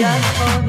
just for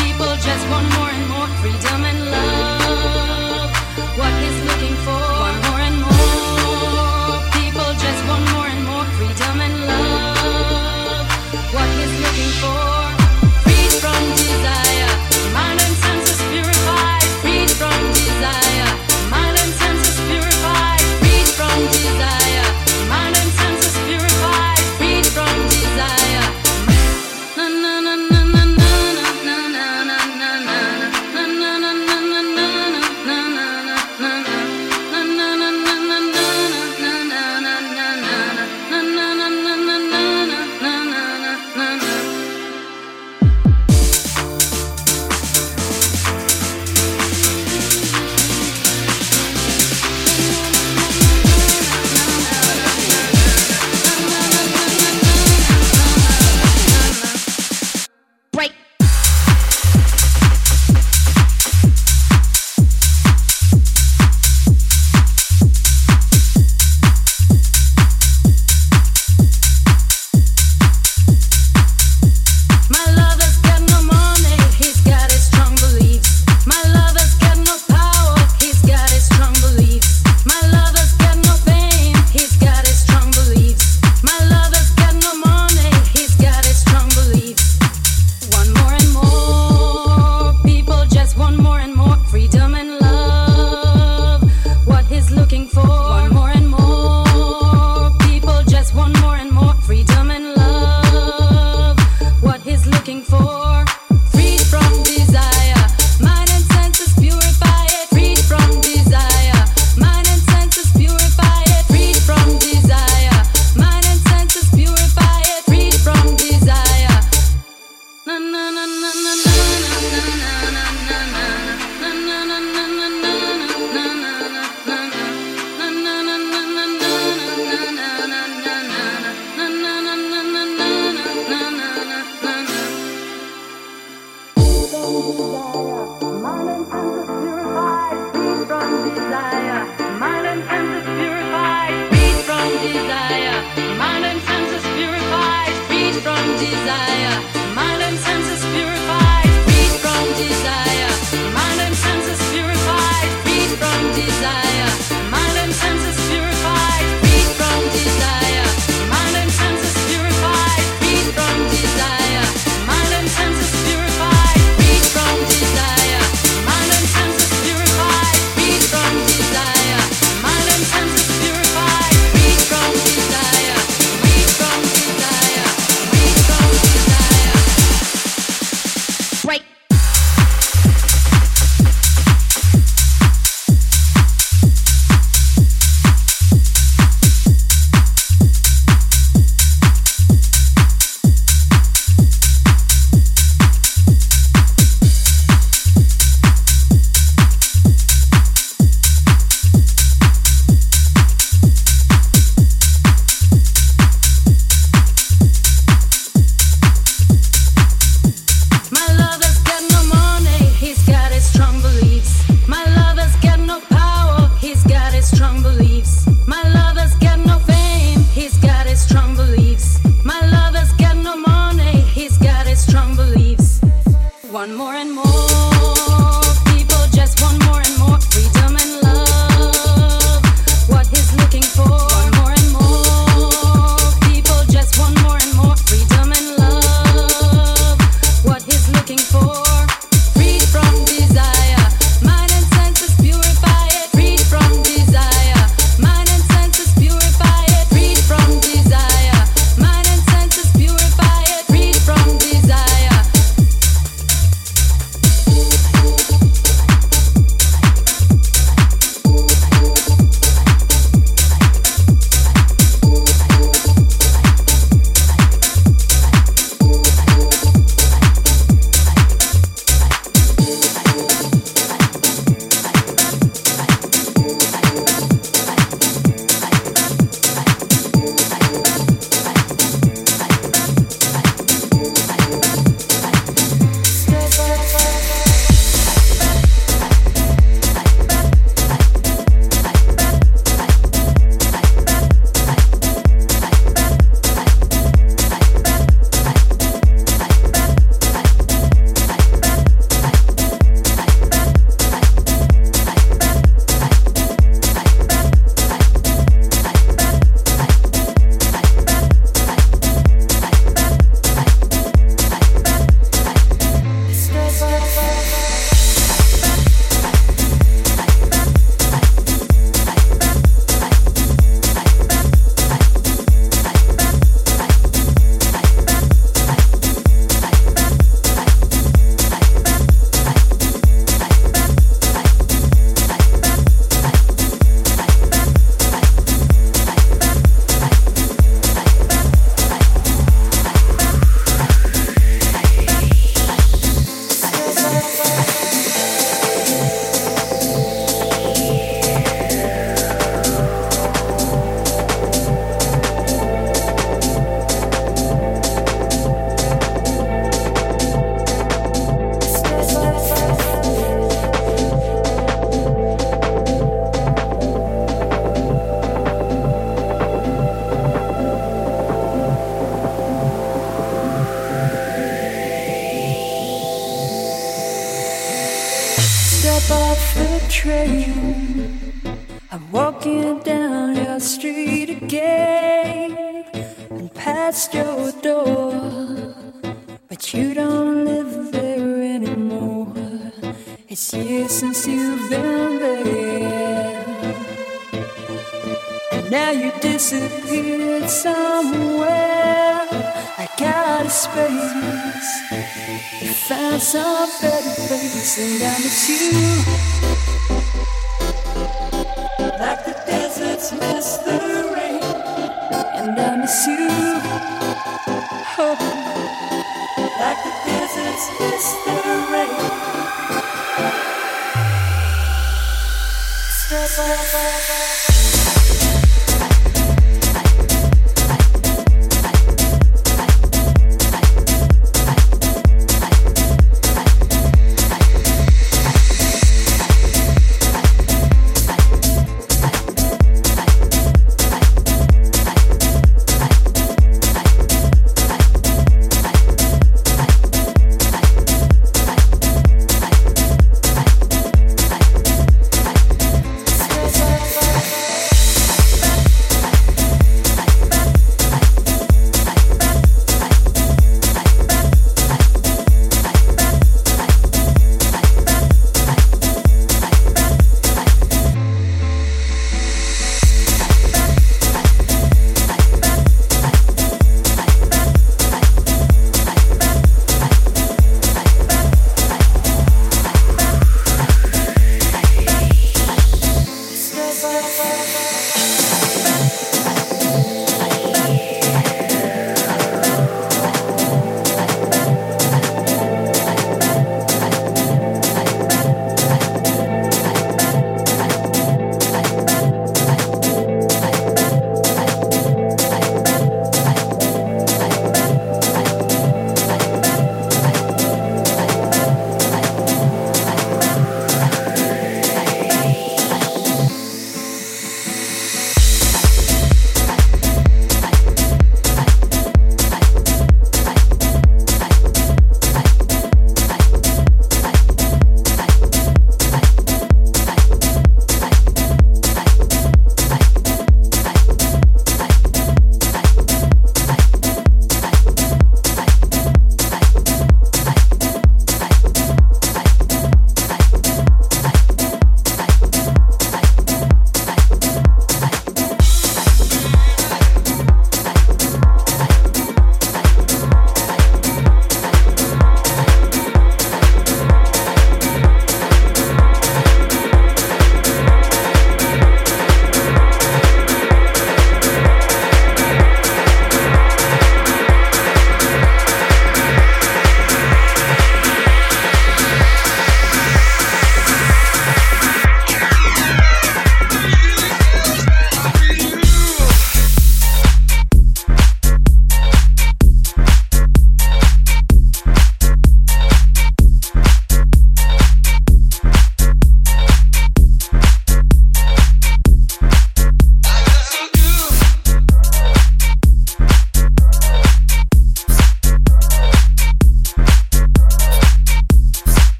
people just want more and more freedom and love. What is looking for?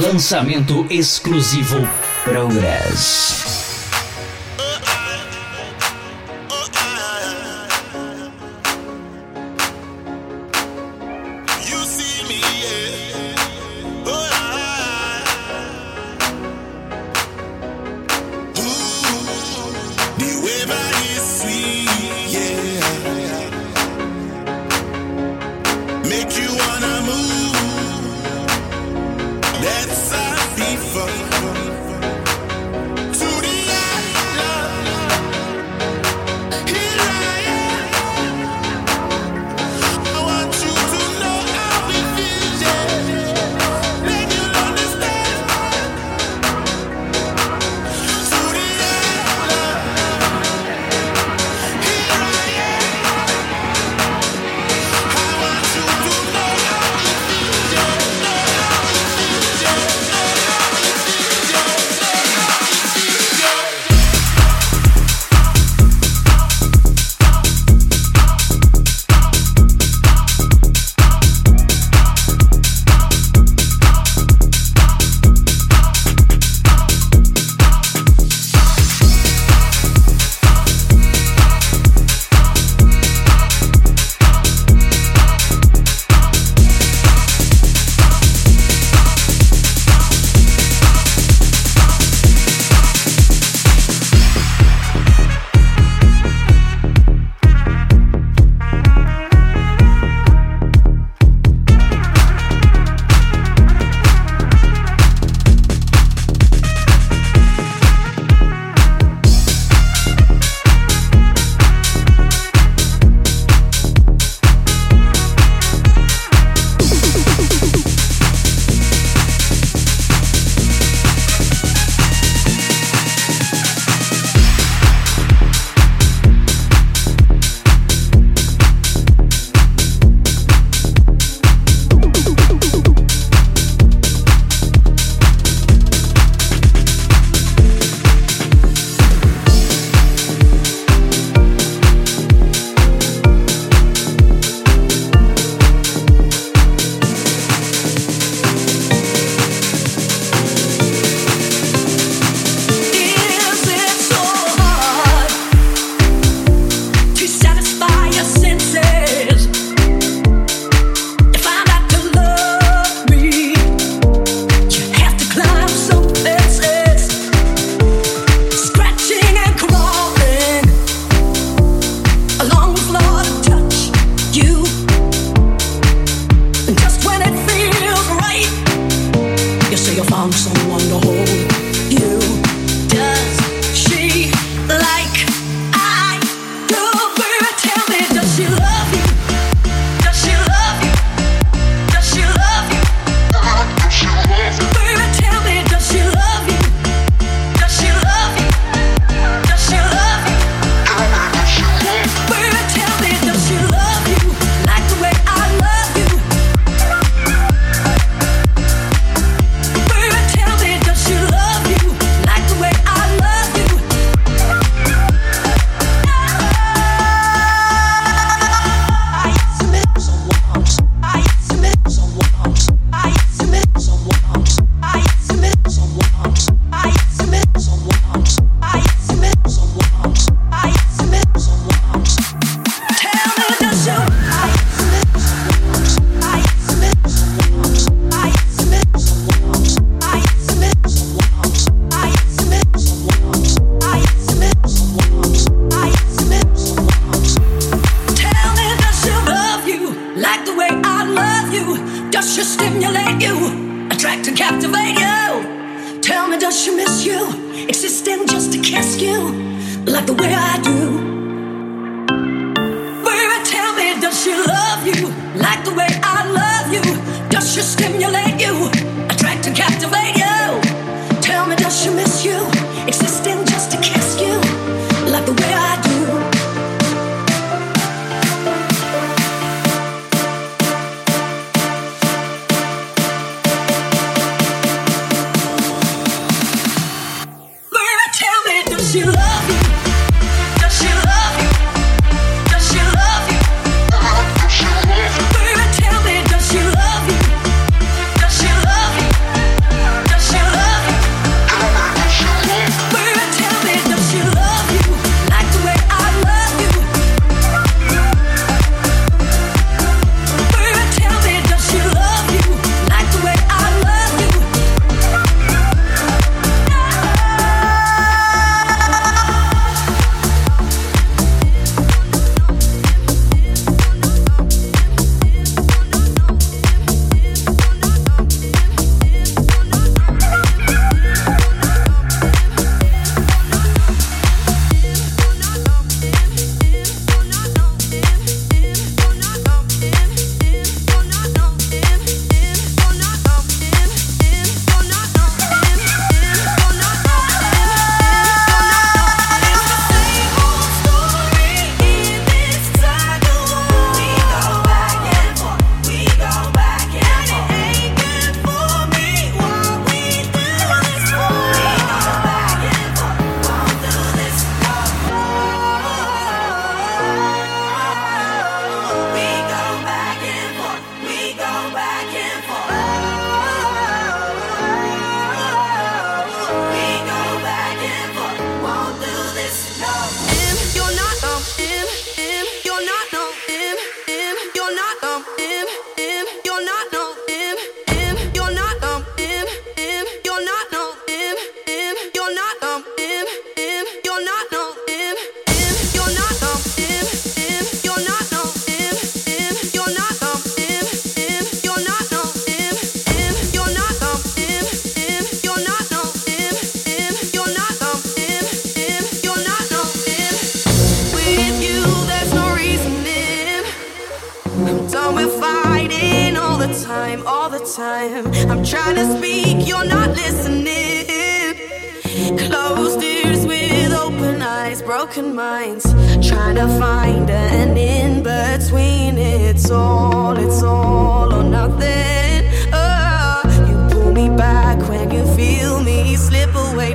Lançamento exclusivo Progress.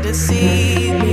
to see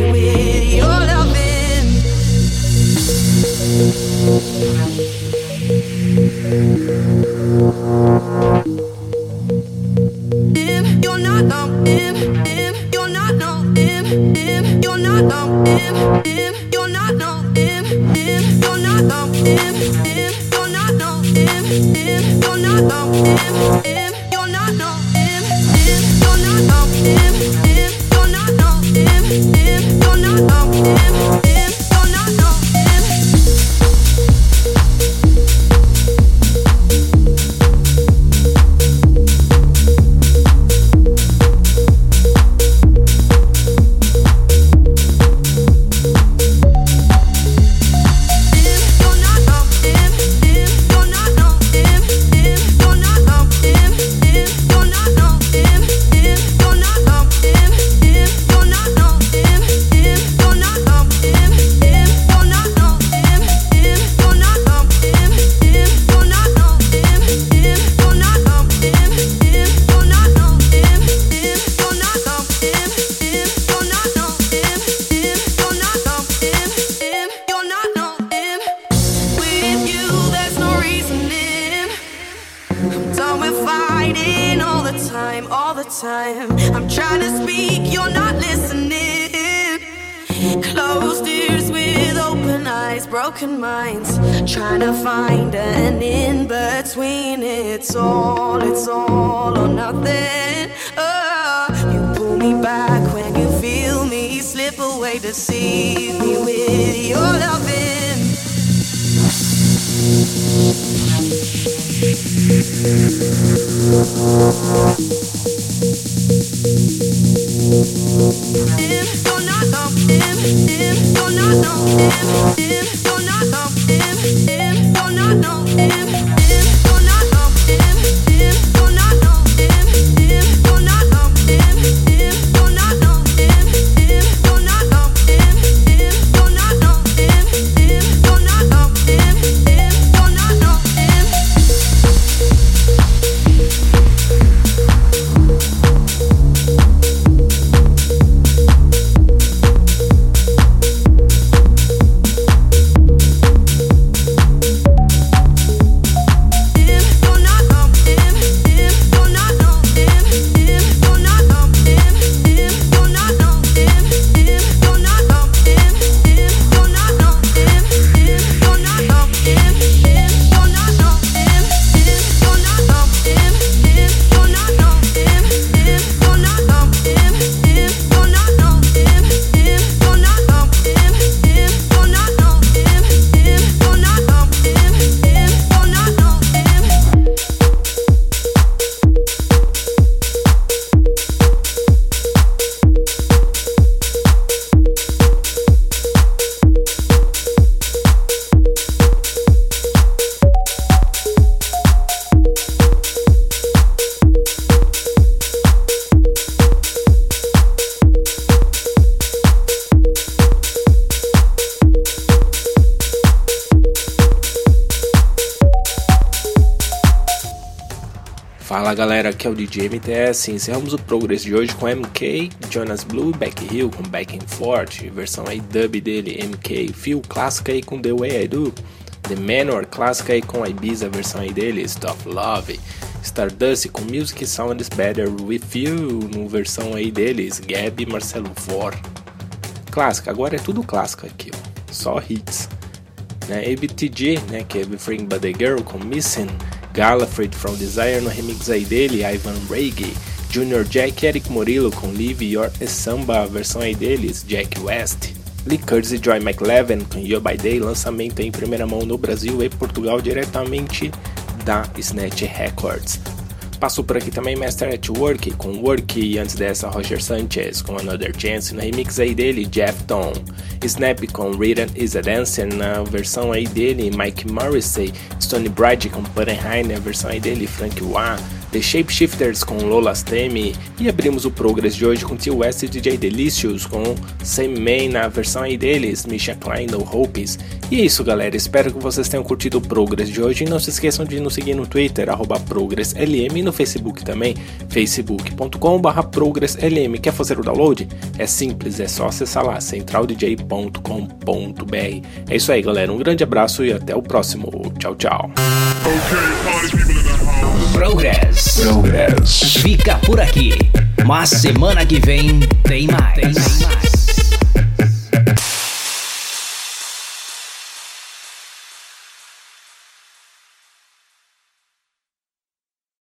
simple way to see me with your loving. Don't not know him, him, don't not know him, him, don't not know him. Fala galera, aqui é o DJ MTS. Encerramos o Progress de hoje com MK, Jonas Blue e Hill com Back and Forth, versão aí dub dele, MK, Phil clássica aí com The Way I Do, The Manor clássica aí com Ibiza, versão aí dele, Stop Love, Stardust com Music Sounds Better With You, no versão aí deles, Gab e Marcelo For. Clássica, agora é tudo clássico aqui, só hits né? ABTG, né, que é Everything But The Girl com Missing, Gallifrey from Desire no remix aí dele, Ivan Reggae, Junior Jack Eric Morillo com Live Your Samba, a versão aí deles, Jack West, Lee Curtis e Joy McLevin com You By Day, lançamento em primeira mão no Brasil e Portugal diretamente da Snatch Records. Passou por aqui também Master at Work com Work e antes dessa Roger Sanchez com Another Chance no remix aí dele Jeff Tom, Snap com Rhythm Is a Dancer na versão aí dele Mike Morrissey, Stone Bright com Puttenheim na versão aí dele Frank Wah, The Shapeshifters com Lolas Temi e abrimos o Progress de hoje com Tio West e DJ Delicious com Same Man na versão aí deles, Misha Klein no Hopes. E é isso galera, espero que vocês tenham curtido o Progress de hoje e não se esqueçam de nos seguir no Twitter, ProgressLM e no Facebook também, facebook.com.br ProgressLM. Quer fazer o download? É simples, é só acessar lá, centraldj.com.br. É isso aí galera, um grande abraço e até o próximo. Tchau, tchau. Progress. Progress. Fica por aqui. Mas semana que vem tem mais. Tem mais.